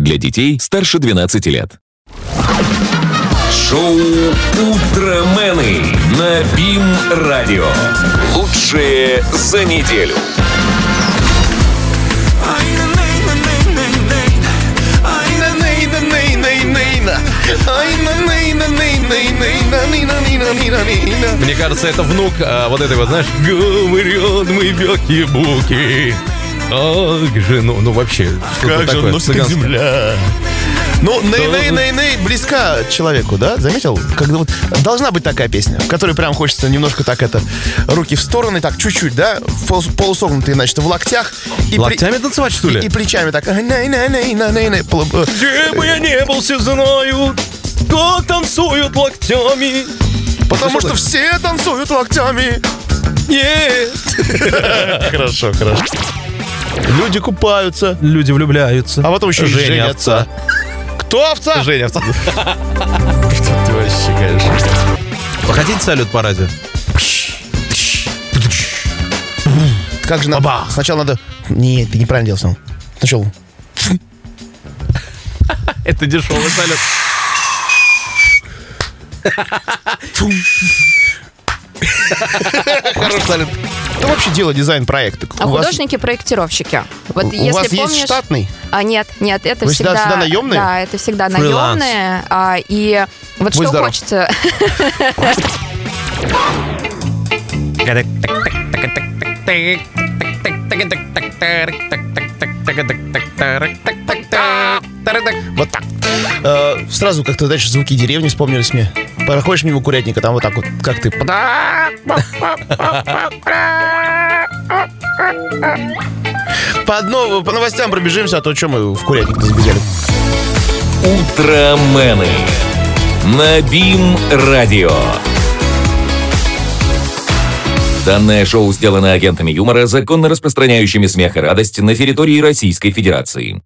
Для детей старше 12 лет. Шоу «Утромены» на БИМ-радио. Лучшее за неделю. Мне кажется, это внук а, вот этой вот, знаешь, говорят мы бяки-буки. Как же, ну, ну вообще, Как же такое носит земля. Ну, ней ней ней ней близка человеку, да? Заметил? Когда вот должна быть такая песня, в которой прям хочется немножко так это руки в стороны, так чуть-чуть, да, Пол- полусогнутые, значит, в локтях. И при- Локтями танцевать, что и, ли? и плечами так. ней ней ней ней ней ней э, Где бы я не был, все знают, как танцуют локтями. Потому что все танцуют локтями. Нет. Хорошо, хорошо. Люди купаются, Люди влюбляются. а потом еще и Женя женятся. Кто овца? Женя овца. Ты вообще, конечно. Хотите салют по радио? Как же надо? Сначала надо... Нет, ты неправильно делал сам. Сначала... Это дешевый салют. Хороший салют. Кто вообще делает дизайн-проекты? А У вас- художники-проектировщики. Вот у если вас помнишь... есть штатный? А нет, нет, это Вы всегда- всегда... всегда наемные? Да, это всегда Фриланс. наемные. А, и вот Будь что здоров. хочется... Сразу как-то дальше звуки деревни вспомнились мне. Проходишь мимо курятника, там вот так вот, как ты. По, одно- по новостям пробежимся, а то что мы в курятник забегали. «Утромены» на БИМ-радио. Данное шоу сделано агентами юмора, законно распространяющими смех и радость на территории Российской Федерации.